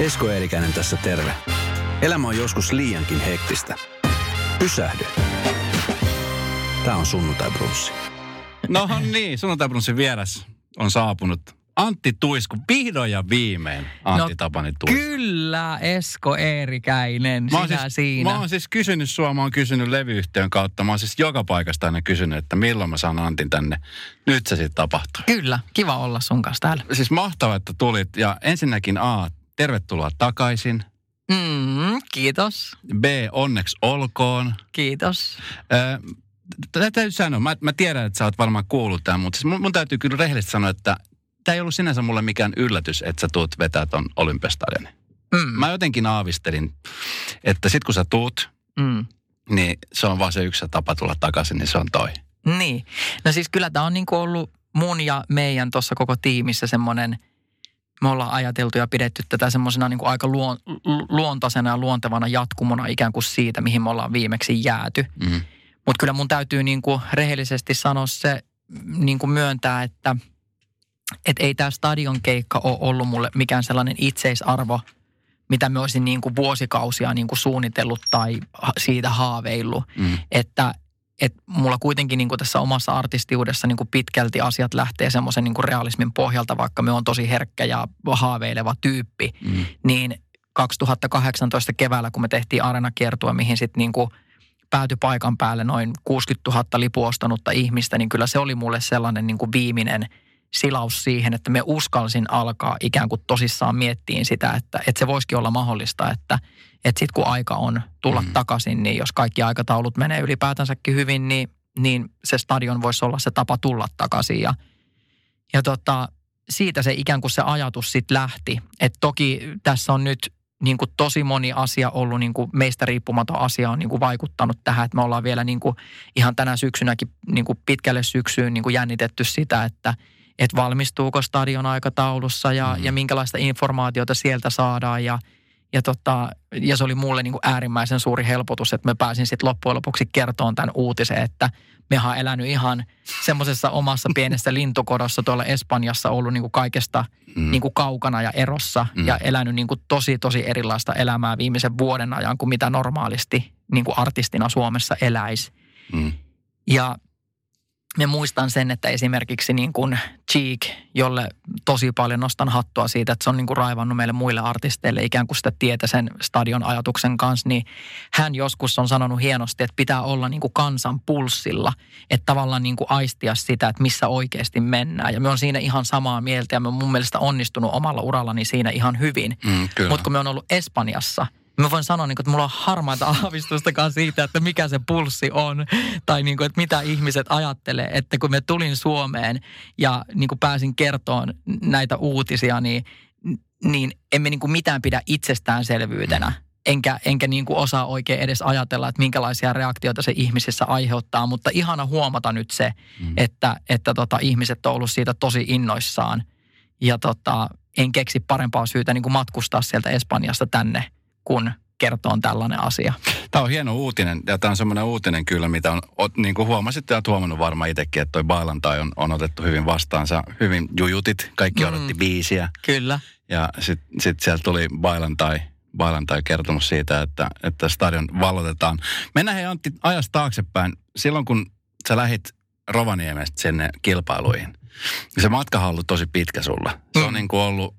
Esko Eerikäinen tässä terve. Elämä on joskus liiankin hektistä. Pysähdy. Tämä on sunnuntai brunssi. No niin, sunnuntai brunssin vieras on saapunut Antti Tuisku, vihdoin ja viimein Antti no, Tapani Tuisku. Kyllä, Esko Eerikäinen, mä sinä siis, siinä. Mä oon siis kysynyt sua, mä oon kysynyt levyyhtiön kautta. Mä oon siis joka paikasta aina kysynyt, että milloin mä saan Antin tänne. Nyt se sitten tapahtuu. Kyllä, kiva olla sun kanssa täällä. Siis mahtavaa, että tulit. Ja ensinnäkin A, tervetuloa takaisin. Mm, kiitos. B, onneksi olkoon. Kiitos. Tätä täytyy sanoa, mä, mä tiedän, että sä oot varmaan kuullut tämän, mutta siis mun, mun täytyy kyllä rehellisesti sanoa, että tämä ei ollut sinänsä mulle mikään yllätys, että sä tuut vetää ton olympiastadionin. Mm. Mä jotenkin aavistelin, että sit kun sä tuut, mm. niin se on vaan se yksi tapa tulla takaisin, niin se on toi. Niin. No siis kyllä tämä on niinku ollut mun ja meidän tuossa koko tiimissä semmoinen, me ollaan ajateltu ja pidetty tätä semmoisena niinku aika luon, luontaisena ja luontevana jatkumona ikään kuin siitä, mihin me ollaan viimeksi jääty. Mm. Mutta kyllä mun täytyy niinku rehellisesti sanoa se, niinku myöntää, että – että ei tämä stadion keikka ole ollut mulle mikään sellainen itseisarvo, mitä me olisin niin kuin vuosikausia niin kuin suunnitellut tai siitä haaveillut. Mm. Että et mulla kuitenkin niin kuin tässä omassa artistiudessa niin kuin pitkälti asiat lähtee semmoisen niin realismin pohjalta, vaikka me on tosi herkkä ja haaveileva tyyppi. Mm. Niin 2018 keväällä, kun me tehtiin arenakiertua, mihin sitten niin kuin päätyi paikan päälle noin 60 000 lipuostanutta ihmistä, niin kyllä se oli mulle sellainen niin kuin viimeinen – silaus siihen, että me uskalsin alkaa ikään kuin tosissaan miettiin sitä, että, että se voisikin olla mahdollista, että, että sitten kun aika on tulla mm. takaisin, niin jos kaikki aikataulut menee ylipäätänsäkin hyvin, niin, niin se stadion voisi olla se tapa tulla takaisin. Ja, ja tota, siitä se ikään kuin se ajatus sitten lähti. Että toki tässä on nyt niin kuin tosi moni asia ollut, niin kuin meistä riippumaton asia on niin kuin vaikuttanut tähän, että me ollaan vielä niin kuin ihan tänä syksynäkin niin kuin pitkälle syksyyn niin kuin jännitetty sitä, että – että valmistuuko stadion aikataulussa ja, mm. ja minkälaista informaatiota sieltä saadaan ja, ja, tota, ja se oli mulle niin kuin äärimmäisen suuri helpotus, että mä pääsin sitten loppujen lopuksi kertomaan tämän uutisen, että me on elänyt ihan semmoisessa omassa pienessä lintukodossa tuolla Espanjassa ollut niin kuin kaikesta mm. niin kuin kaukana ja erossa mm. ja elänyt niin kuin tosi tosi erilaista elämää viimeisen vuoden ajan kuin mitä normaalisti niin kuin artistina Suomessa eläisi. Mm. Ja me muistan sen, että esimerkiksi niin kuin Cheek, jolle tosi paljon nostan hattua siitä, että se on niin kuin raivannut meille muille artisteille ikään kuin sitä tietä sen stadion ajatuksen kanssa, niin hän joskus on sanonut hienosti, että pitää olla niin kuin kansan pulssilla, että tavallaan niin kuin aistia sitä, että missä oikeasti mennään. Ja me on siinä ihan samaa mieltä ja me on mun mielestä onnistunut omalla urallani siinä ihan hyvin. Mm, Mutta kun me on ollut Espanjassa – Mä voin sanoa, niin kuin, että mulla on harmaita aavistustakaan siitä, että mikä se pulssi on. Tai niin kuin, että mitä ihmiset ajattelee. Että kun me tulin Suomeen ja niin kuin pääsin kertoon näitä uutisia, niin, niin emme niin kuin mitään pidä itsestäänselvyytenä. Enkä, enkä niin kuin osaa oikein edes ajatella, että minkälaisia reaktioita se ihmisissä aiheuttaa. Mutta ihana huomata nyt se, mm. että, että tota, ihmiset on ollut siitä tosi innoissaan. Ja tota, en keksi parempaa syytä niin kuin matkustaa sieltä Espanjasta tänne – kun kertoo tällainen asia. Tämä on hieno uutinen ja tämä on semmoinen uutinen kyllä, mitä on, niin kuin huomasitte ja huomannut varmaan itsekin, että toi bailantai on, on otettu hyvin vastaansa. Hyvin jujutit, kaikki mm, odotti biisiä. Kyllä. Ja sitten sit sieltä tuli bailantai, bailantai kertomus siitä, että, että stadion vallotetaan. Mennään hei Antti ajasta taaksepäin. Silloin kun sä lähit Rovaniemestä sinne kilpailuihin, niin se matkahan on ollut tosi pitkä sulla. Se on mm. niin kuin ollut,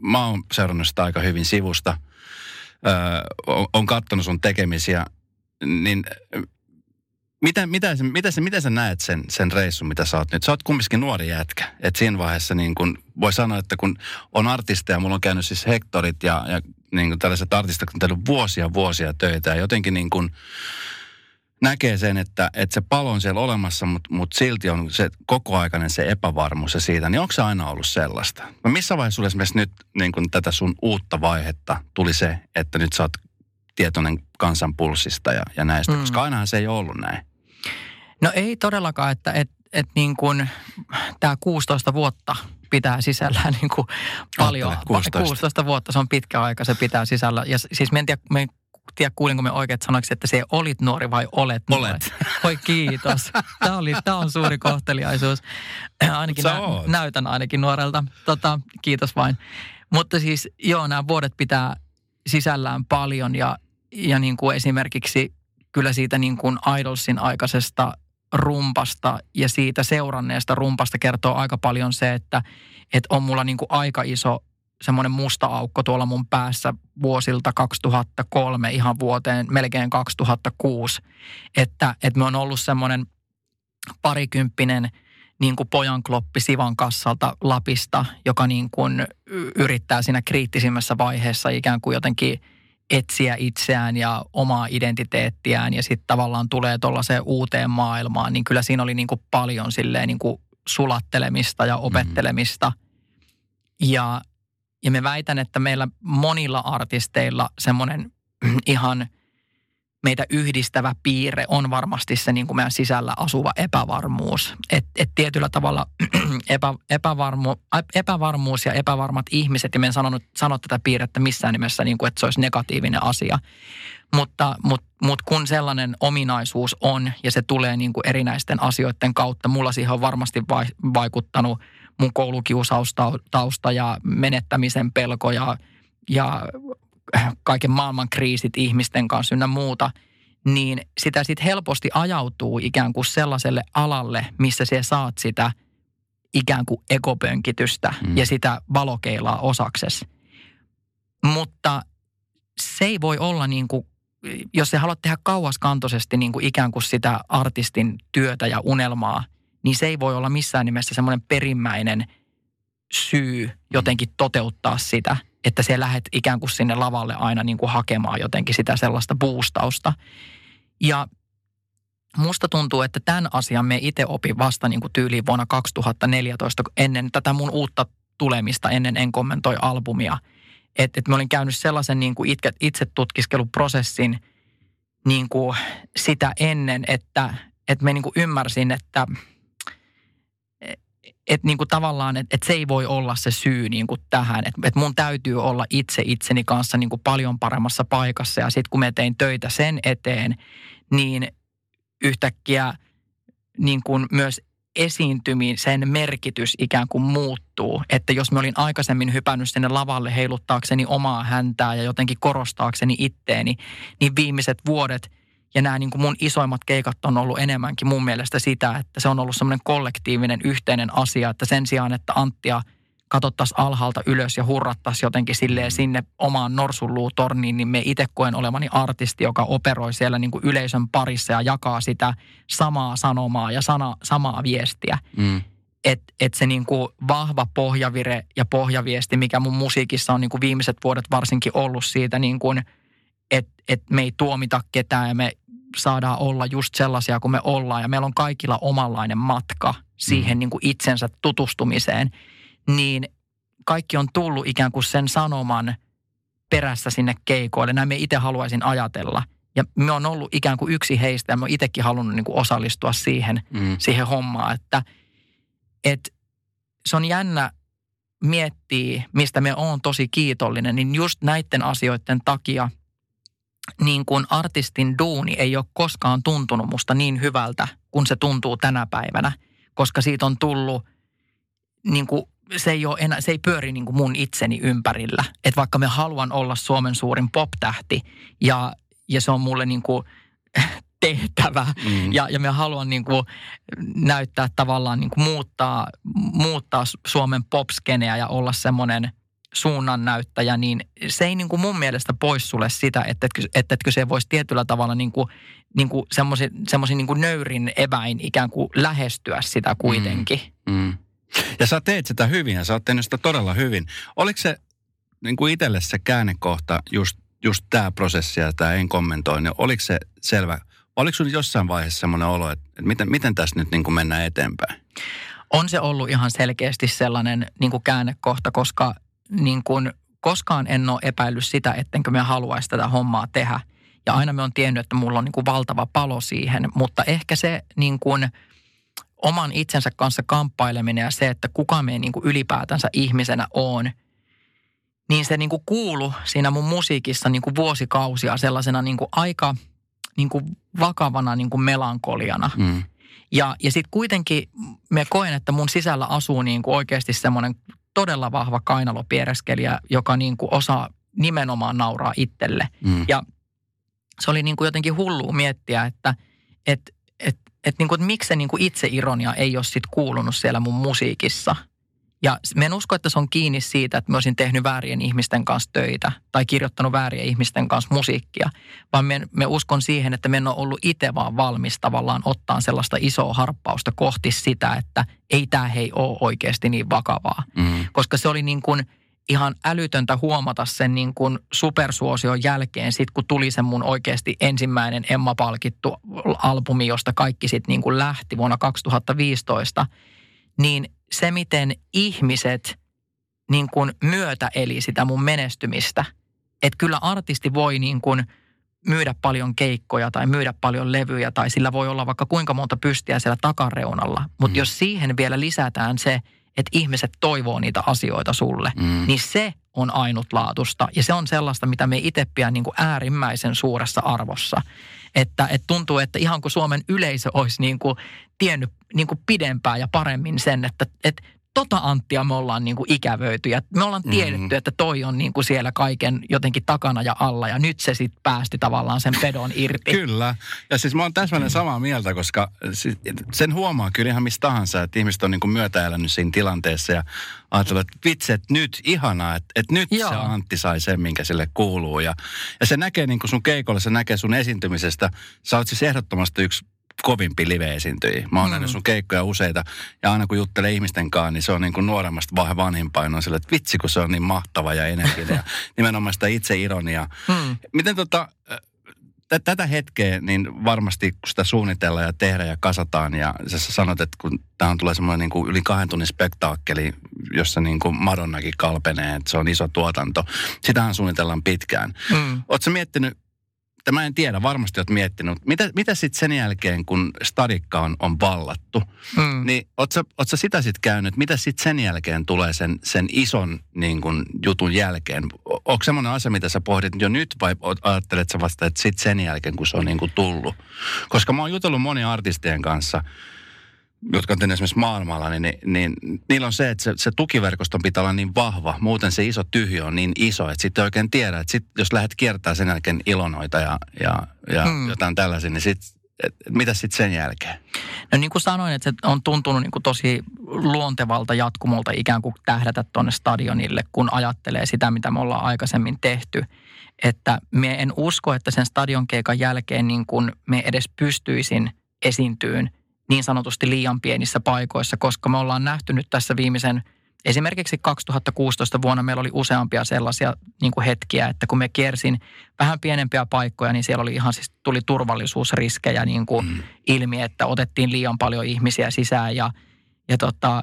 mä oon seurannut sitä aika hyvin sivusta – on, on katsonut sun tekemisiä, niin mitä, mitä, mitä, mitä, mitä sä näet sen, sen reissun, mitä sä oot nyt? Sä oot kumminkin nuori jätkä. Et siinä vaiheessa niin kun, voi sanoa, että kun on artisteja, mulla on käynyt siis hektorit ja, ja niin kun tällaiset artistit on tehnyt vuosia vuosia töitä ja jotenkin niin kun, näkee sen, että, että se palo on siellä olemassa, mutta, mutta silti on se kokoaikainen se epävarmuus ja siitä, niin onko se aina ollut sellaista? No missä vaiheessa sulla esimerkiksi nyt niin kun tätä sun uutta vaihetta tuli se, että nyt sä oot tietoinen kansanpulssista ja, ja näistä, mm. koska ainahan se ei ollut näin. No ei todellakaan, että et, et niin kuin tämä 16 vuotta pitää sisällään niin kuin paljon. 16. 16 vuotta, se on pitkä aika, se pitää sisällä. Ja siis me en tiedä, me tiedä kuulinko me oikein sanoiksi, että se olit nuori vai olet nuori. Olet. Oi kiitos. Tämä, oli, tämä on suuri kohteliaisuus. Ainakin nä, näytän ainakin nuorelta. Tota, kiitos vain. Mutta siis joo, nämä vuodet pitää sisällään paljon ja, ja niin kuin esimerkiksi kyllä siitä niin kuin Idolsin aikaisesta rumpasta ja siitä seuranneesta rumpasta kertoo aika paljon se, että, että on mulla niin kuin aika iso semmoinen musta aukko tuolla mun päässä vuosilta 2003 ihan vuoteen melkein 2006. Että, että me on ollut semmoinen parikymppinen niin kuin pojankloppi Sivan kassalta Lapista, joka niin kuin yrittää siinä kriittisimmässä vaiheessa ikään kuin jotenkin etsiä itseään ja omaa identiteettiään ja sitten tavallaan tulee tuollaiseen uuteen maailmaan, niin kyllä siinä oli niin kuin paljon silleen niin kuin sulattelemista ja opettelemista. Mm. Ja ja me väitän, että meillä monilla artisteilla semmoinen ihan meitä yhdistävä piirre on varmasti se niin kuin meidän sisällä asuva epävarmuus. Että et tietyllä tavalla epä, epävarmu, epävarmuus ja epävarmat ihmiset, ja me en sanonut, sano tätä piirrettä missään nimessä, niin kuin, että se olisi negatiivinen asia. Mutta, mutta, mutta kun sellainen ominaisuus on ja se tulee niin kuin erinäisten asioiden kautta, mulla siihen on varmasti vaikuttanut – mun koulukiusaustausta ja menettämisen pelko ja, ja kaiken maailman kriisit ihmisten kanssa ynnä muuta, niin sitä sitten helposti ajautuu ikään kuin sellaiselle alalle, missä se saat sitä ikään kuin ekopönkitystä mm. ja sitä valokeilaa osaksesi. Mutta se ei voi olla niin kuin, jos sä haluat tehdä kauaskantoisesti niin kuin ikään kuin sitä artistin työtä ja unelmaa, niin se ei voi olla missään nimessä semmoinen perimmäinen syy jotenkin toteuttaa sitä, että se lähdet ikään kuin sinne lavalle aina niin kuin hakemaan jotenkin sitä sellaista boostausta. Ja musta tuntuu, että tämän asian me itse opin vasta niin kuin tyyliin vuonna 2014 ennen tätä mun uutta tulemista, ennen En kommentoi albumia. Että et mä olin käynyt sellaisen niin kuin itse, itse tutkiskeluprosessin niin kuin sitä ennen, että, että me niin kuin ymmärsin, että – että niin kuin tavallaan, että, että se ei voi olla se syy kuin tähän. Että, että mun täytyy olla itse itseni kanssa niin kuin paljon paremmassa paikassa. Ja sitten kun me tein töitä sen eteen, niin yhtäkkiä niin kuin myös esiintymisen merkitys ikään kuin muuttuu. Että jos mä olin aikaisemmin hypännyt sinne lavalle heiluttaakseni omaa häntää ja jotenkin korostaakseni itteeni, niin viimeiset vuodet – ja nämä niin kuin mun isoimmat keikat on ollut enemmänkin mun mielestä sitä, että se on ollut semmoinen kollektiivinen yhteinen asia, että sen sijaan, että Anttia katsottaisiin alhaalta ylös ja hurrattaisiin jotenkin silleen sinne omaan norsunluutorniin, niin me itse koen olevani artisti, joka operoi siellä niin kuin yleisön parissa ja jakaa sitä samaa sanomaa ja sana, samaa viestiä. Mm. Että et se niin kuin vahva pohjavire ja pohjaviesti, mikä mun musiikissa on niin kuin viimeiset vuodet varsinkin ollut siitä, niin kuin, että et me ei tuomita ketään ja me saadaan olla just sellaisia kuin me ollaan ja meillä on kaikilla omanlainen matka siihen mm. niin kuin itsensä tutustumiseen, niin kaikki on tullut ikään kuin sen sanoman perässä sinne keikoille. Näin me itse haluaisin ajatella. Ja me on ollut ikään kuin yksi heistä ja me itsekin halunnut niin kuin osallistua siihen, mm. siihen hommaan, että, että se on jännä miettiä, mistä me on tosi kiitollinen, niin just näiden asioiden takia – niin kuin artistin duuni ei ole koskaan tuntunut musta niin hyvältä, kun se tuntuu tänä päivänä, koska siitä on tullut niin kuin se ei, ole enää, se ei pyöri niin kuin mun itseni ympärillä. Että vaikka me haluan olla Suomen suurin pop-tähti ja, ja se on mulle niin kuin tehtävä mm. ja, ja me haluan niin kuin näyttää tavallaan niin kuin muuttaa, muuttaa Suomen popskeneä ja olla semmoinen – suunnannäyttäjä, niin se ei niin kuin mun mielestä pois sulle sitä, että etkö, että etkö se voisi tietyllä tavalla niin kuin, niin kuin semmoisin niin kuin nöyrin eväin ikään kuin lähestyä sitä kuitenkin. Mm, mm. Ja sä teet sitä hyvin ja sä oot tehnyt sitä todella hyvin. Oliko se niin kuin itselle se käännekohta just, just tämä prosessi ja tämä en kommentoi, niin oliko se selvä? Oliko sinulla jossain vaiheessa semmoinen olo, että, että miten, miten tässä nyt niin kuin mennään eteenpäin? On se ollut ihan selkeästi sellainen niin kuin käännekohta, koska niin kuin koskaan en ole epäillyt sitä, ettenkö me haluaisi tätä hommaa tehdä. Ja aina me on tiennyt, että mulla on niin kuin valtava palo siihen, mutta ehkä se niin kuin oman itsensä kanssa kamppaileminen ja se, että kuka me niin kuin ylipäätänsä ihmisenä on, niin se niin kuin kuulu siinä mun musiikissa niin kuin vuosikausia sellaisena niin kuin aika niin kuin vakavana niin kuin melankoliana. Mm. Ja, ja sitten kuitenkin me koen, että mun sisällä asuu niin kuin oikeasti semmoinen todella vahva kainalopiereskelijä, joka niin kuin osaa nimenomaan nauraa itselle. Mm. Ja se oli niin kuin jotenkin hullua miettiä, että et, et, et niin kuin, että miksi se niin kuin itseironia ei ole sit kuulunut siellä mun musiikissa. Ja mä en usko, että se on kiinni siitä, että mä olisin tehnyt väärien ihmisten kanssa töitä tai kirjoittanut väärien ihmisten kanssa musiikkia, vaan me, me uskon siihen, että me en ole ollut itse vaan valmis tavallaan ottaa sellaista isoa harppausta kohti sitä, että ei tämä hei ole oikeasti niin vakavaa. Mm. Koska se oli niin kuin ihan älytöntä huomata sen niin kuin supersuosion jälkeen, sit kun tuli se mun oikeasti ensimmäinen Emma-palkittu albumi, josta kaikki sitten niin kuin lähti vuonna 2015, niin se, miten ihmiset niin kuin myötäeli sitä mun menestymistä. Että kyllä artisti voi niin kuin myydä paljon keikkoja tai myydä paljon levyjä tai sillä voi olla vaikka kuinka monta pystiä siellä takareunalla. Mutta Mm. jos siihen vielä lisätään se, että ihmiset toivoo niitä asioita sulle, Mm. niin se on ainutlaatusta. Ja se on sellaista, mitä me itse pidän niin kuin äärimmäisen suuressa arvossa. Että, että tuntuu, että ihan kuin Suomen yleisö olisi niin kuin tiennyt niin kuin pidempään ja paremmin sen, että, että tota Anttia me ollaan niin kuin ikävöity ja me ollaan tiedetty, Mhm. että toi on niin kuin siellä kaiken jotenkin takana ja alla ja nyt se sitten päästi tavallaan sen pedon irti. Kyllä. Ja siis mä oon täsmälleen samaa mieltä, koska siis sen huomaa kyllä ihan mistä tahansa, että ihmiset on niin kuin myötäelänyt siinä tilanteessa ja ajatellut, että vitsi, että nyt ihanaa, että, että nyt Joo. se Antti sai sen, minkä sille kuuluu. Ja, ja se näkee niin kuin sun keikolla, se näkee sun esiintymisestä. Sä oot siis ehdottomasti yksi kovimpi live-esiintyjiä. Mä oon Mm. nähnyt sun keikkoja useita ja aina kun juttelee ihmisten kanssa, niin se on niin kuin nuoremmasta vaan vanhimpain on sille, että vitsi kun se on niin mahtava ja energinen ja nimenomaan sitä itseironiaa. Hmm. Miten tota, tä- tätä hetkeä, niin varmasti kun sitä suunnitellaan ja tehdään ja kasataan ja sä sanot, että kun tähän tulee semmoinen niin kuin yli kahden tunnin spektaakkeli, jossa niin kuin Madonnakin kalpenee, että se on iso tuotanto. Sitähän suunnitellaan pitkään. Hmm. Oletko miettinyt, tämä en tiedä, varmasti olet miettinyt, mitä, mitä sitten sen jälkeen, kun stadikka on, on vallattu, Hmm. niin ootko, ootko sitä sitten käynyt, mitä sitten sen jälkeen tulee sen, sen ison niin kun, jutun jälkeen? Onko semmoinen asia, mitä sä pohdit jo nyt vai oot- ajattelet sä vasta, että sitten sen jälkeen, kun se on niin kuin tullut? Koska mä oon jutellut monien artistien kanssa, jotka on tehnyt esimerkiksi maailmalla, niin, niin, niin niillä on se, että se, se tukiverkoston pitää olla niin vahva. Muuten se iso tyhjö on niin iso, että sitten ei oikein tiedä, että sit, jos lähdet kiertämään sen jälkeen ilonoita ja, ja, ja Mm. mm. jotain tällaisia, niin sit, et, et mitä sitten sen jälkeen? No niin kuin sanoin, että se on tuntunut niin kuin tosi luontevalta jatkumolta ikään kuin tähdätä tuonne stadionille, kun ajattelee sitä, mitä me ollaan aikaisemmin tehty. Että me en usko, että sen stadionkeikan jälkeen niin kuin me edes pystyisin esiintyyn niin sanotusti liian pienissä paikoissa, koska me ollaan nähty nyt tässä viimeisen, esimerkiksi 2016 vuonna meillä oli useampia sellaisia niin kuin hetkiä, että kun me kiersin vähän pienempiä paikkoja, niin siellä oli ihan siis, tuli turvallisuusriskejä niin kuin Mm. ilmi, että otettiin liian paljon ihmisiä sisään ja, ja, tota,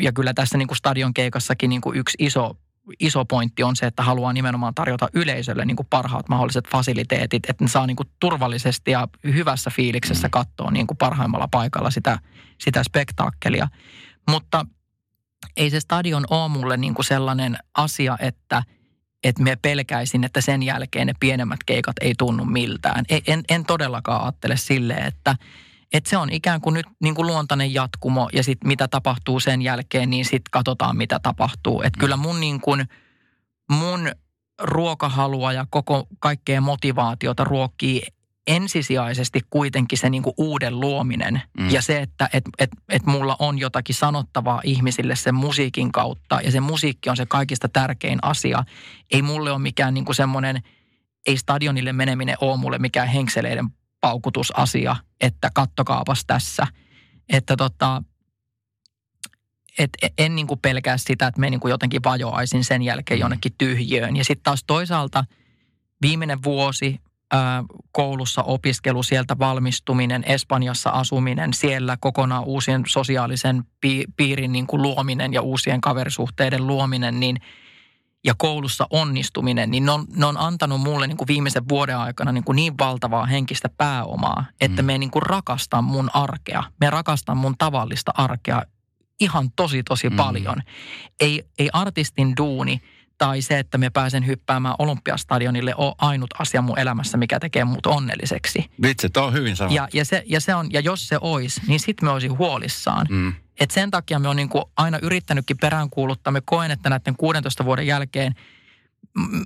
ja kyllä tässä niin kuin stadion keikassakin niin kuin yksi iso, iso pointti on se, että haluaa nimenomaan tarjota yleisölle niin kuin parhaat mahdolliset fasiliteetit, että ne saa niin kuin turvallisesti ja hyvässä fiiliksessä Mm. katsoa niin kuin parhaimmalla paikalla sitä, sitä spektaakkelia. Mutta ei se stadion ole mulle niin kuin sellainen asia, että, että me pelkäisin, että sen jälkeen ne pienemmät keikat ei tunnu miltään. Ei- En, en todellakaan ajattele silleen, että, että se on ikään kuin nyt niin kuin luontainen jatkumo ja sitten mitä tapahtuu sen jälkeen, niin sitten katsotaan mitä tapahtuu. Että kyllä mun niin kuin, mun ruokahalua ja koko kaikkea motivaatiota ruokkii ensisijaisesti kuitenkin se niin kuin uuden luominen Mm. mm. ja se, että et, et, et mulla on jotakin sanottavaa ihmisille sen musiikin kautta ja se musiikki on se kaikista tärkein asia. Ei mulle ole mikään niin kuin semmoinen, ei stadionille meneminen ole mulle mikään henkseleiden paukutusasia, että kattokaapas tässä. Että tota, et en niin kuin pelkää sitä, että me niin kuin jotenkin vajoaisin sen jälkeen Mm. jonnekin tyhjöön. Ja sitten taas toisaalta viimeinen vuosi ää, koulussa opiskelu, sieltä valmistuminen, Espanjassa asuminen, siellä kokonaan uusien sosiaalisen pi- piirin niin kuin luominen ja uusien kaverisuhteiden luominen, niin ja koulussa onnistuminen, niin ne on, ne on antanut mulle niin kuin viimeisen vuoden aikana niin, kuin niin valtavaa henkistä pääomaa, että Mm. me niin kuin rakastan mun arkea. Me rakastan mun tavallista arkea ihan tosi tosi Mm. paljon. Ei, ei artistin duuni tai se, että me pääsen hyppäämään Olympiastadionille ole ainut asia mun elämässä, mikä tekee mut onnelliseksi. Vitsi, tuo on hyvin sanottu. Ja, ja, se, ja, se on, ja jos se olisi, niin sitten me olisin huolissaan. Mm. Et sen takia me on niin kuin aina yrittänytkin peräänkuuluttaa. Me koen, että näiden 16 vuoden jälkeen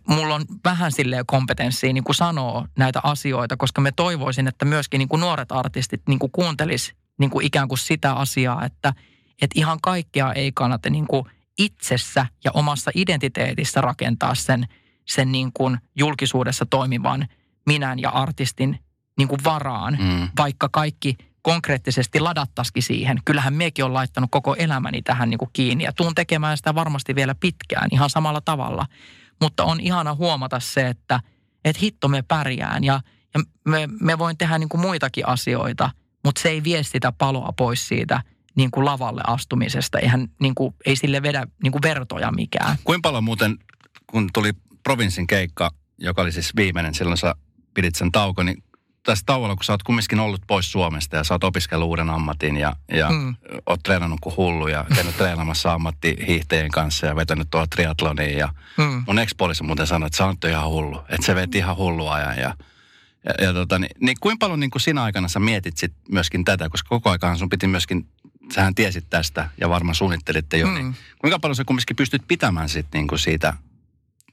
mulla on vähän silleen kompetenssia niin kuin sanoo näitä asioita, koska me toivoisin, että myöskin niin kuin nuoret artistit niin kuin kuuntelis niin kuin ikään kuin sitä asiaa, että, että ihan kaikkea ei kannata niin kuin itsessä ja omassa identiteetissä rakentaa sen, sen niin kuin julkisuudessa toimivan minän ja artistin niin kuin varaan, mm. vaikka kaikki konkreettisesti ladattaisikin siihen. Kyllähän mekin on laittanut koko elämäni tähän niin kuin kiinni ja tuun tekemään sitä varmasti vielä pitkään ihan samalla tavalla. Mutta on ihana huomata se, että, että hitto me pärjään ja, ja me, me voin tehdä niin kuin muitakin asioita, mutta se ei vie sitä paloa pois siitä niin kuin lavalle astumisesta. Eihän niin kuin, ei sille vedä niin kuin vertoja mikään. Kuinka paljon muuten, kun tuli provinssin keikka, joka oli siis viimeinen, silloin sä pidit sen tauko, niin tässä tauolla, kun sä oot kumminkin ollut pois Suomesta ja sä oot opiskellut uuden ammatin ja, ja mm. oot treenannut kuin hullu ja käynyt treenaamassa ammattihiihteen kanssa ja vetänyt tuolla triatloniin. Ja mm. mun ekspolisi muuten sanoi, että sä oot ihan hullu, että se veti ihan hullu ajan. Ja, ja, ja tota, niin, niin kuinka paljon niin kuin sinä aikana sä mietit sit myöskin tätä, koska koko ajan sun piti myöskin, sähän tiesit tästä ja varmaan suunnittelitte jo, mm. niin kuinka paljon sä kumminkin pystyt pitämään sit niin kuin siitä,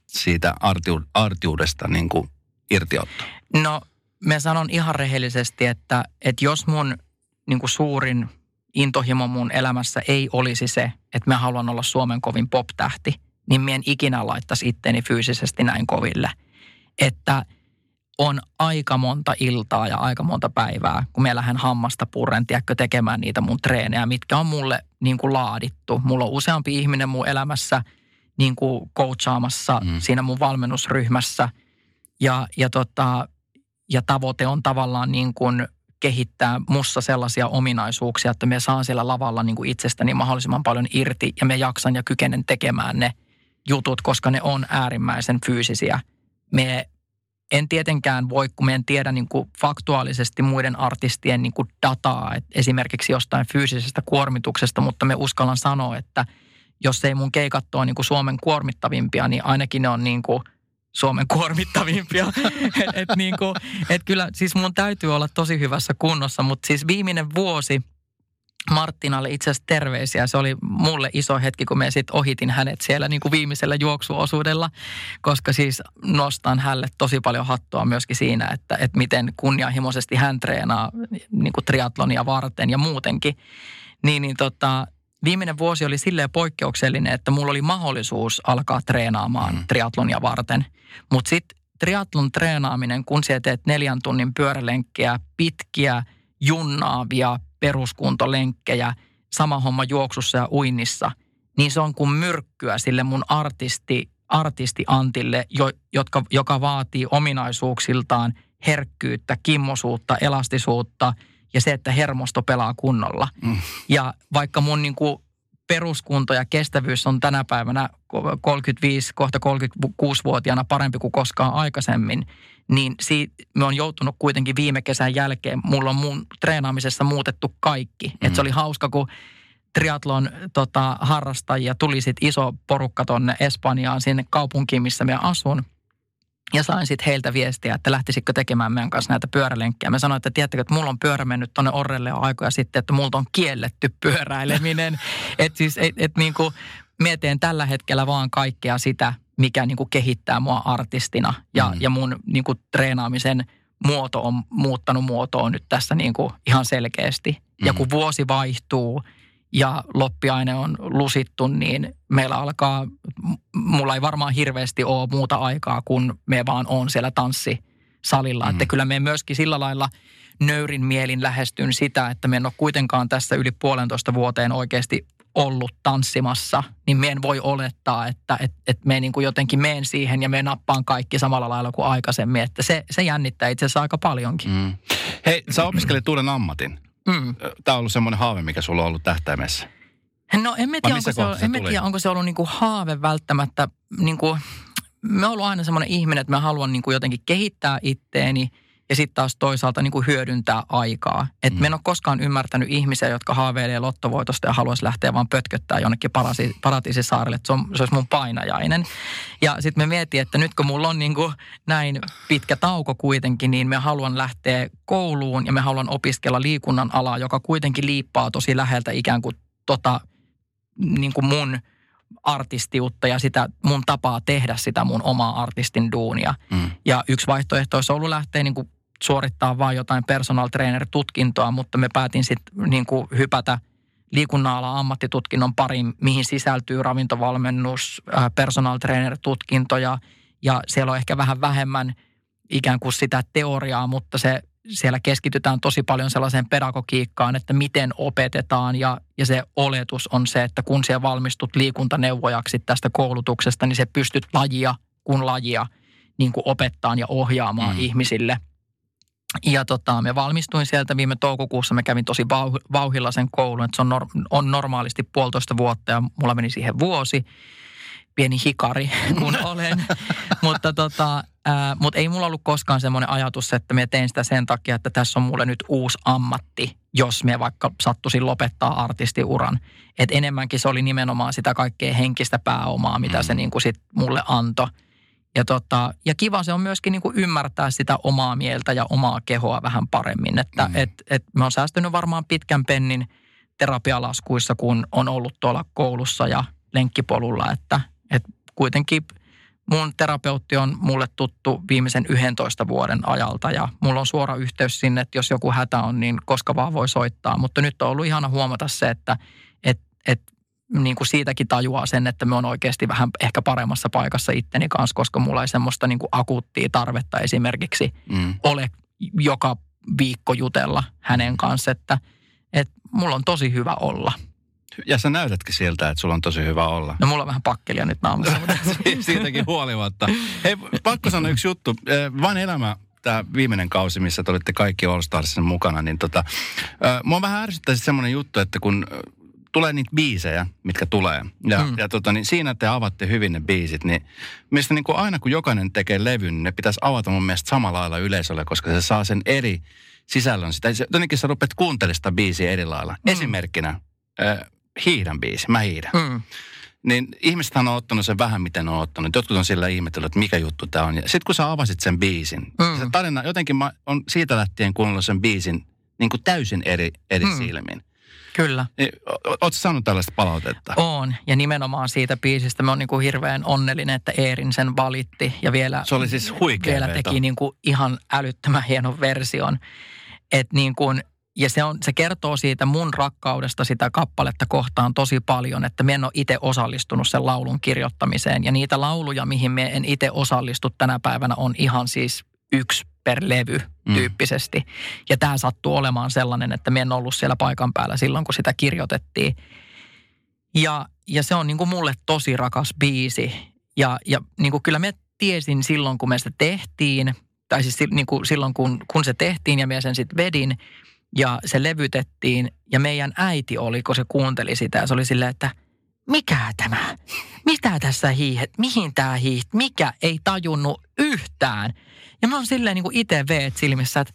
siitä artiu, artiudesta niin kuin irtiottoa? No mä sanon ihan rehellisesti, että, että jos mun niin kuin suurin intohimo mun elämässä ei olisi se, että mä haluan olla Suomen kovin pop-tähti, niin mä en ikinä laittaisi itteni fyysisesti näin koville. Että on aika monta iltaa ja aika monta päivää, kun mä lähden hammasta purren, tiedätkö, tekemään niitä mun treenejä, mitkä on mulle niin kuin laadittu. Mulla on useampi ihminen mun elämässä niin kuin coachaamassa mm. siinä mun valmennusryhmässä. Ja, ja tota, ja tavoite on tavallaan niin kuin kehittää mussa sellaisia ominaisuuksia, että me saan siellä lavalla niin kuin itsestäni mahdollisimman paljon irti ja me jaksan ja kykenen tekemään ne jutut, koska ne on äärimmäisen fyysisiä. Me en tietenkään voi, kun me en tiedä niin kuin faktuaalisesti muiden artistien niin kuin dataa, että esimerkiksi jostain fyysisestä kuormituksesta, mutta me uskallan sanoa, että jos ei mun keikat ole niin kuin Suomen kuormittavimpia, niin ainakin ne on niin kuin Suomen kuormittavimpia. et, et niin et kyllä siis mun täytyy olla tosi hyvässä kunnossa, mutta siis viimeinen vuosi Martinalle itse asiassa terveisiä. Se oli mulle iso hetki, kun me sitten ohitin hänet siellä niin kuin viimeisellä juoksuosuudella, koska siis nostan hälle tosi paljon hattua myöskin siinä, että, että miten kunnianhimoisesti hän treenaa niin kuin triatlonia varten ja muutenkin. Niin, niin tota, viimeinen vuosi oli silleen poikkeuksellinen, että mulla oli mahdollisuus alkaa treenaamaan mm. triatlonia varten. Mutta sitten triatlon treenaaminen, kun sä teet neljän tunnin pyörälenkkejä, pitkiä, junnaavia peruskuntolenkkejä, sama homma juoksussa ja uinnissa, niin se on kuin myrkkyä sille mun artisti, artisti Antille, jo, jotka, joka vaatii ominaisuuksiltaan herkkyyttä, kimmosuutta, elastisuutta – ja se, että hermosto pelaa kunnolla. Mm. Ja vaikka mun niin kuin peruskunto ja kestävyys on tänä päivänä 35, kohta 36-vuotiaana parempi kuin koskaan aikaisemmin, niin siitä, me on joutunut kuitenkin viime kesän jälkeen, mulla on mun treenaamisessa muutettu kaikki. Mm. Et se oli hauska, kun triatlon tota, harrastajia tuli sitten iso porukka tonne Espanjaan, sinne kaupunkiin, missä me asun. Ja sain sitten heiltä viestiä, että lähtisikö tekemään meidän kanssa näitä pyörälenkkejä. Mä sanoin, että tiedättekö, että mulla on pyörä mennyt tuonne Orrelle jo aikoja sitten, että multa on kielletty pyöräileminen. että siis, et, et niin kuin, mietin tällä hetkellä vaan kaikkea sitä, mikä niin kuin kehittää mua artistina. Ja, mm. ja mun niin kuin, treenaamisen muoto on muuttanut muotoa nyt tässä niin kuin, ihan selkeästi. Mm. Ja kun vuosi vaihtuu – ja loppiaine on lusittu, niin meillä alkaa, mulla ei varmaan hirveästi ole muuta aikaa, kun me vaan on siellä tanssisalilla. Mm. Että kyllä me myöskin sillä lailla nöyrin mielin lähestyn sitä, että me en ole kuitenkaan tässä yli puolentoista vuoteen oikeasti ollut tanssimassa, niin me en voi olettaa, että et, et me niin kuin jotenkin meen siihen ja me nappaan kaikki samalla lailla kuin aikaisemmin. Että se, se jännittää itse asiassa aika paljonkin. Mm. Hei, sä opiskelit uuden ammatin. Mm. Tämä on ollut semmoinen haave, mikä sulla on ollut tähtäimessä. No en tiedä, onko se, ollut, en tiedä, onko se ollut niinku haave välttämättä. Niinku, me ollut aina semmoinen ihminen, että mä haluan niinku jotenkin kehittää itteeni – ja sitten taas toisaalta niin kuin hyödyntää aikaa. Että mm. en ole koskaan ymmärtänyt ihmisiä, jotka haaveilee lottovoitosta ja haluaisi lähteä vaan pötköttää jonnekin parasi, paratiisisaarelle, että se, on, se olisi mun painajainen. Ja sitten me mietin, että nyt kun mulla on niin kuin näin pitkä tauko kuitenkin, niin me haluan lähteä kouluun ja me haluan opiskella liikunnan alaa, joka kuitenkin liippaa tosi läheltä ikään kuin tota, niin kuin mun artistiutta ja sitä mun tapaa tehdä sitä mun omaa artistin duunia. Mm. Ja yksi vaihtoehto olisi ollut lähteä niin kuin suorittaa vain jotain personal trainer-tutkintoa, mutta me päätin sitten niin kuin hypätä liikunnalla ammattitutkinnon pariin, mihin sisältyy ravintovalmennus, personal trainer-tutkinto ja, ja siellä on ehkä vähän vähemmän ikään kuin sitä teoriaa, mutta se siellä keskitytään tosi paljon sellaiseen pedagogiikkaan, että miten opetetaan ja, ja se oletus on se, että kun siellä valmistut liikuntaneuvojaksi tästä koulutuksesta, niin se pystyt lajia kun lajia niin kuin opettaan ja ohjaamaan mm. ihmisille. Ja tota, me valmistuin sieltä viime toukokuussa, me kävin tosi vauhilla sen koulun, että se on, nor- on normaalisti puolitoista vuotta ja mulla meni siihen vuosi pieni hikari, kun olen. mutta tota, ää, mut ei mulla ollut koskaan semmoinen ajatus, että me teen sitä sen takia, että tässä on mulle nyt uusi ammatti, jos me vaikka sattuisin lopettaa artistiuran. Et enemmänkin se oli nimenomaan sitä kaikkea henkistä pääomaa, mitä mm. se niinku sit mulle antoi. Ja, tota, ja kiva se on myöskin niinku ymmärtää sitä omaa mieltä ja omaa kehoa vähän paremmin. Että mm. et, et mä oon säästynyt varmaan pitkän pennin terapialaskuissa, kun on ollut tuolla koulussa ja lenkkipolulla, että et kuitenkin mun terapeutti on mulle tuttu viimeisen 11 vuoden ajalta ja mulla on suora yhteys sinne, että jos joku hätä on, niin koska vaan voi soittaa. Mutta nyt on ollut ihana huomata se, että et, et, niin kuin siitäkin tajuaa sen, että me on oikeasti vähän ehkä paremmassa paikassa itteni kanssa, koska mulla ei semmoista niin kuin akuuttia tarvetta esimerkiksi mm. ole joka viikko jutella hänen kanssa, että, että mulla on tosi hyvä olla – ja sä näytätkin siltä, että sulla on tosi hyvä olla. No mulla on vähän pakkelia nyt naamassa. Siitäkin huolimatta. Hei, pakko sanoa yksi juttu. Vain elämä tämä viimeinen kausi, missä te olitte kaikki All Starsissa mukana, niin tota, mua vähän ärsyttää semmoinen juttu, että kun tulee niitä biisejä, mitkä tulee. Ja, mm. ja tota, niin siinä te avatte hyvin ne biisit. Niin mielestäni niin kuin aina kun jokainen tekee levyn, niin ne pitäisi avata mun mielestä samalla lailla yleisölle, koska se saa sen eri sisällön. Sitä, jotenkin sä rupeat kuuntelemaan sitä biisiä eri lailla. Mm. Esimerkkinä, hiihdän biisi, mä hiihdän. Mm. Niin ihmiset on ottanut sen vähän, miten on ottanut. Jotkut on sillä ihmetellyt, että mikä juttu tämä on. Ja sitten kun sä avasit sen biisin, mm. se tarina, jotenkin mä on siitä lähtien kuunnellut sen biisin niin kuin täysin eri, eri mm. silmin. Kyllä. Niin, Oletko saanut tällaista palautetta? On, ja nimenomaan siitä biisistä mä oon niin kuin hirveän onnellinen, että Eerin sen valitti. Ja vielä, se oli siis huikea Vielä veto. teki niin kuin ihan älyttömän hienon version. Että niin kuin ja se, on, se kertoo siitä mun rakkaudesta sitä kappaletta kohtaan tosi paljon, että mä en ole itse osallistunut sen laulun kirjoittamiseen. Ja niitä lauluja, mihin me en itse osallistu tänä päivänä, on ihan siis yksi per levy mm. tyyppisesti. Mm. Ja tämä sattuu olemaan sellainen, että me en ollut siellä paikan päällä silloin, kun sitä kirjoitettiin. Ja, ja se on niin kuin mulle tosi rakas biisi. Ja, ja niin kuin kyllä me tiesin silloin, kun me sitä tehtiin, tai siis niin kuin silloin, kun, kun se tehtiin ja me sen sitten vedin – ja se levytettiin ja meidän äiti oli, kun se kuunteli sitä ja se oli silleen, että mikä tämä? Mitä tässä hiihet? Mihin tämä hiiht? Mikä ei tajunnut yhtään? Ja mä oon silleen niin kuin itse veet silmissä, että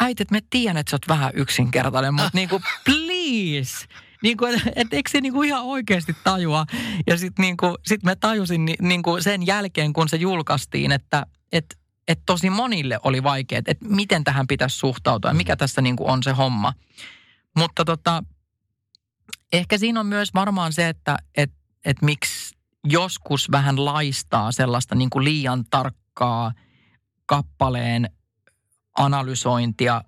äiti, että me tiedän, että sä oot vähän yksinkertainen, mutta niin kuin please. Niin kuin, että et, eikö se niin kuin ihan oikeasti tajua? Ja sitten niin kuin, sit mä tajusin niin kuin sen jälkeen, kun se julkaistiin, että et että tosi monille oli vaikea, että miten tähän pitäisi suhtautua ja mikä mm. tässä niin kuin on se homma. Mutta tota, ehkä siinä on myös varmaan se, että et, et miksi joskus vähän laistaa sellaista niin kuin liian tarkkaa kappaleen analysointia,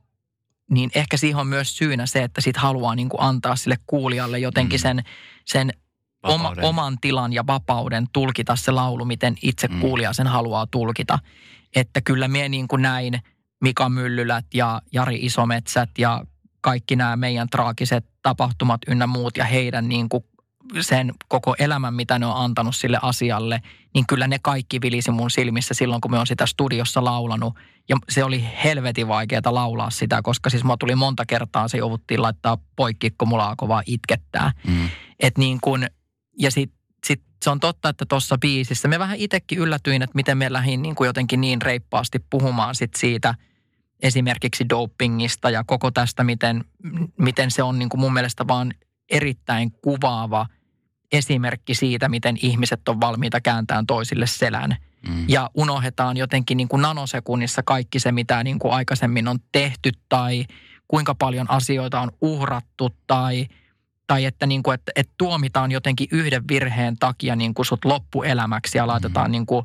niin ehkä siihen on myös syynä se, että sit haluaa niin kuin antaa sille kuulijalle jotenkin mm. sen, sen oma, oman tilan ja vapauden tulkita se laulu, miten itse mm. kuulija sen haluaa tulkita. Että kyllä minä niin kuin näin Mika Myllylät ja Jari Isometsät ja kaikki nämä meidän traagiset tapahtumat ynnä muut ja heidän niin kuin sen koko elämän, mitä ne on antanut sille asialle, niin kyllä ne kaikki vilisi mun silmissä silloin, kun me on sitä studiossa laulanut. Ja se oli helvetin vaikeaa laulaa sitä, koska siis mä tuli monta kertaa, se jouduttiin laittaa poikki, kun mulla alkoi vaan itkettää. Mm. Et niin kun, ja sitten sit se on totta, että tuossa biisissä me vähän itsekin yllätyin, että miten me lähdin niin jotenkin niin reippaasti puhumaan sit siitä esimerkiksi dopingista ja koko tästä, miten, miten se on niin kuin mun mielestä vaan erittäin kuvaava esimerkki siitä, miten ihmiset on valmiita kääntämään toisille selän. Mm. Ja unohdetaan jotenkin niin kuin nanosekunnissa kaikki se, mitä niin kuin aikaisemmin on tehty tai kuinka paljon asioita on uhrattu tai – tai että, niin kuin, että, että tuomitaan jotenkin yhden virheen takia niin kuin sut loppuelämäksi ja laitetaan mm. niin kuin,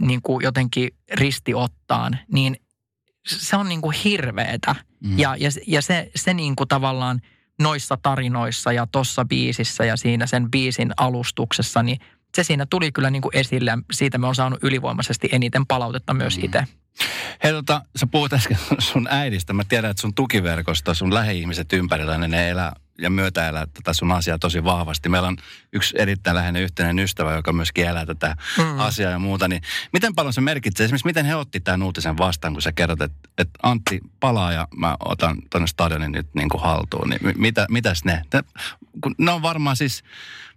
niin kuin jotenkin ristiottaan, niin se on niin kuin hirveetä. Mm. Ja, ja, ja se, se niin kuin tavallaan noissa tarinoissa ja tossa biisissä ja siinä sen biisin alustuksessa, niin se siinä tuli kyllä niin kuin esille. Siitä me on saanut ylivoimaisesti eniten palautetta myös mm. itse. Hei tota, sä puhut äsken sun äidistä. Mä tiedän, että sun tukiverkosto, sun lähi-ihmiset ympärillä, niin ne elää ja myötäelää tätä sun asiaa tosi vahvasti. Meillä on yksi erittäin läheinen yhteinen ystävä, joka myöskin elää tätä mm. asiaa ja muuta. Niin miten paljon se merkitsee? Esimerkiksi miten he otti tämän uutisen vastaan, kun sä kerrot, että, että Antti palaa ja mä otan tuonne stadionin nyt niin kuin haltuun. Niin mitä, mitäs ne? ne? Kun ne on varmaan siis,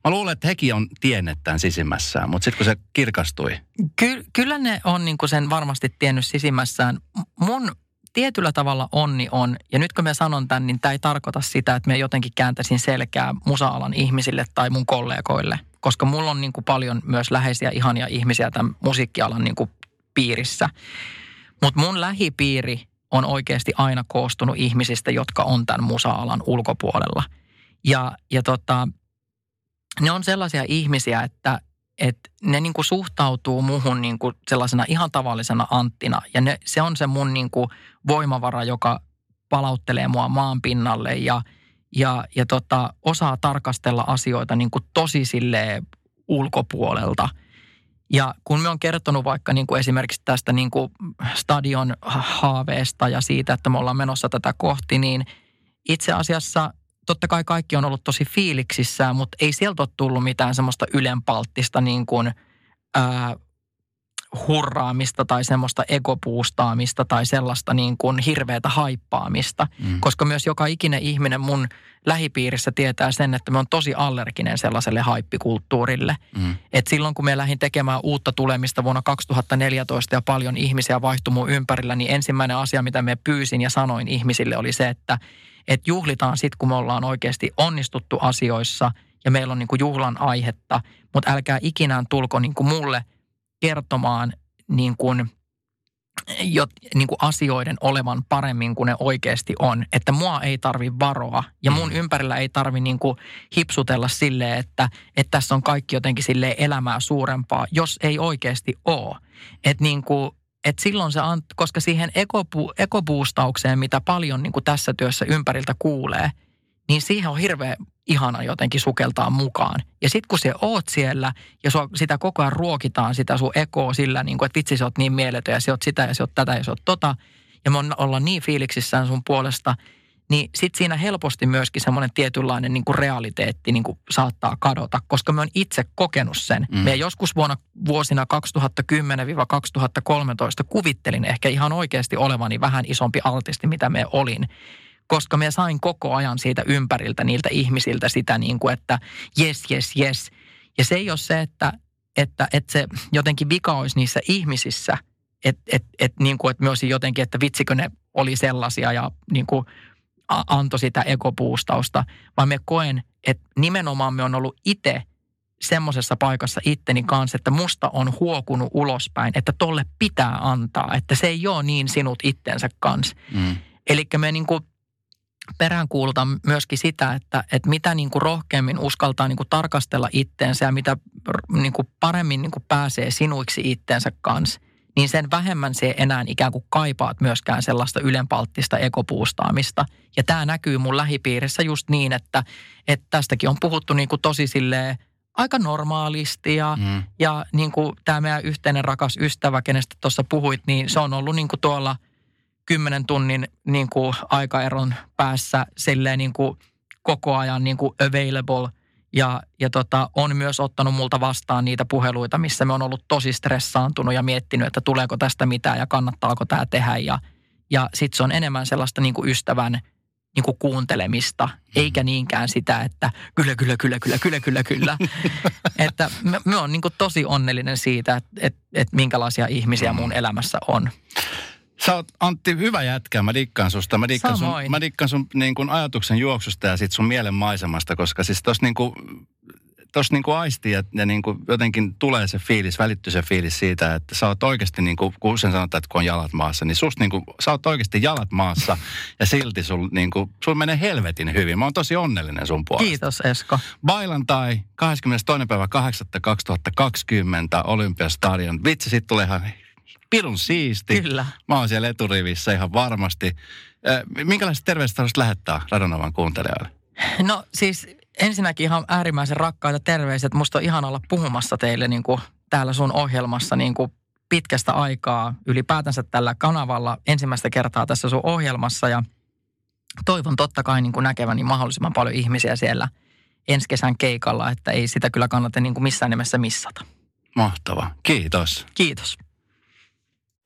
mä luulen, että hekin on tiennyt tämän sisimmässään, mutta sitten kun se kirkastui. Ky- kyllä ne on niin kuin sen varmasti tiennyt sisimmässään. Mun tietyllä tavalla onni on, ja nyt kun mä sanon tämän, niin tämä ei tarkoita sitä, että me jotenkin kääntäisin selkää musa-alan ihmisille tai mun kollegoille, koska mulla on niin kuin paljon myös läheisiä ihania ihmisiä tämän musiikkialan niin kuin piirissä. Mutta mun lähipiiri on oikeasti aina koostunut ihmisistä, jotka on tämän musa-alan ulkopuolella. Ja, ja tota, ne on sellaisia ihmisiä, että että ne niin kuin suhtautuu muhun niin kuin sellaisena ihan tavallisena Anttina. Ja ne, se on se mun niin kuin voimavara, joka palauttelee mua maan pinnalle ja, ja, ja tota, osaa tarkastella asioita niin kuin tosi ulkopuolelta. Ja kun me on kertonut vaikka niin kuin esimerkiksi tästä niin kuin stadion haaveesta ja siitä, että me ollaan menossa tätä kohti, niin itse asiassa totta kai kaikki on ollut tosi fiiliksissä, mutta ei sieltä ole tullut mitään semmoista ylenpalttista niin kuin, ää, hurraamista tai semmoista egopuustaamista tai sellaista niin kuin hirveätä haippaamista. Mm. Koska myös joka ikinen ihminen mun lähipiirissä tietää sen, että me on tosi allerginen sellaiselle haippikulttuurille. Mm. Et silloin kun me lähdin tekemään uutta tulemista vuonna 2014 ja paljon ihmisiä vaihtui mun ympärillä, niin ensimmäinen asia, mitä me pyysin ja sanoin ihmisille oli se, että että juhlitaan sitten, kun me ollaan oikeasti onnistuttu asioissa ja meillä on niin kuin juhlan aihetta, mutta älkää ikinään tulko niin kuin mulle kertomaan niin kuin, jo, niin kuin asioiden olevan paremmin kuin ne oikeasti on. Että mua ei tarvi varoa ja mun mm. ympärillä ei tarvi niin kuin hipsutella silleen, että, että tässä on kaikki jotenkin sille elämää suurempaa, jos ei oikeasti ole. Että niin kuin et silloin se, koska siihen ekopu, ekopuustaukseen, mitä paljon niin kuin tässä työssä ympäriltä kuulee, niin siihen on hirveän ihana jotenkin sukeltaa mukaan. Ja sitten kun se oot siellä ja sua, sitä koko ajan ruokitaan, sitä sun ekoa sillä, niin kuin, että vitsi sä oot niin mieletön ja sä oot sitä ja sä oot tätä ja sä oot tota. Ja me ollaan niin fiiliksissään sun puolesta – niin sitten siinä helposti myöskin semmoinen tietynlainen niin kuin realiteetti niin kuin saattaa kadota, koska me on itse kokenut sen. Mm. Me joskus vuonna vuosina 2010-2013 kuvittelin ehkä ihan oikeasti olevani vähän isompi artisti, mitä me olin koska me sain koko ajan siitä ympäriltä niiltä ihmisiltä sitä niin kuin, että yes, yes, yes. Ja se ei ole se, että, että, että se jotenkin vika olisi niissä ihmisissä, että, että, että, niin kuin, että me jotenkin, että vitsikö ne oli sellaisia ja niin kuin antoi sitä ekopuustausta, vaan me koen, että nimenomaan me on ollut itse semmoisessa paikassa itteni kanssa, että musta on huokunut ulospäin, että tolle pitää antaa, että se ei ole niin sinut itsensä kanssa. Mm. Eli me niin kuin peräänkuulutan myöskin sitä, että, että mitä niin kuin rohkeammin uskaltaa niin kuin tarkastella itteensä ja mitä niin kuin paremmin niin kuin pääsee sinuiksi itteensä kanssa, niin sen vähemmän se enää ikään kuin kaipaat myöskään sellaista ylenpalttista ekopuustaamista. Ja tämä näkyy mun lähipiirissä just niin, että, että tästäkin on puhuttu niin kuin tosi silleen aika normaalisti ja, mm. ja niin kuin tämä meidän yhteinen rakas ystävä, kenestä tuossa puhuit, niin se on ollut niin kuin tuolla kymmenen tunnin niin kuin aikaeron päässä silleen niin kuin koko ajan niin kuin available – ja, ja tota, on myös ottanut multa vastaan niitä puheluita, missä me on ollut tosi stressaantunut ja miettinyt, että tuleeko tästä mitään ja kannattaako tämä tehdä. Ja, ja sitten se on enemmän sellaista niin kuin ystävän niin kuin kuuntelemista, mm. eikä niinkään sitä, että kyllä, kyllä, kyllä, kyllä, kyllä, kyllä, kyllä. että me, me on niin kuin tosi onnellinen siitä, että, että, että minkälaisia ihmisiä mun elämässä on. Sä oot Antti hyvä jätkä, mä dikkaan susta. Mä dikkaan sun, mä dikkaan sun niin kuin ajatuksen juoksusta ja sit sun mielen maisemasta, koska siis tossa niin kuin, tuossa niinku aistii ja, ja niinku jotenkin tulee se fiilis, välittyy se fiilis siitä, että sä oot oikeasti, niinku, kun sen sanotaan, että kun on jalat maassa, niin susta niinku, sä oot oikeasti jalat maassa ja silti sul, niinku, sul menee helvetin hyvin. Mä oon tosi onnellinen sun puolesta. Kiitos Esko. Bailantai, 22. päivä 8. 2020 Olympiastadion. Vitsi, sit tulee ihan pirun siisti. Kyllä. Mä oon siellä eturivissä ihan varmasti. Minkälaiset terveiset haluaisit lähettää Radonovan kuuntelijoille? No siis ensinnäkin ihan äärimmäisen rakkaita terveiset. Musta on ihan olla puhumassa teille niin kuin täällä sun ohjelmassa niin kuin pitkästä aikaa ylipäätänsä tällä kanavalla ensimmäistä kertaa tässä sun ohjelmassa ja toivon totta kai niin kuin näkeväni mahdollisimman paljon ihmisiä siellä ensi kesän keikalla, että ei sitä kyllä kannata niin kuin missään nimessä missata. Mahtava. Kiitos. Kiitos.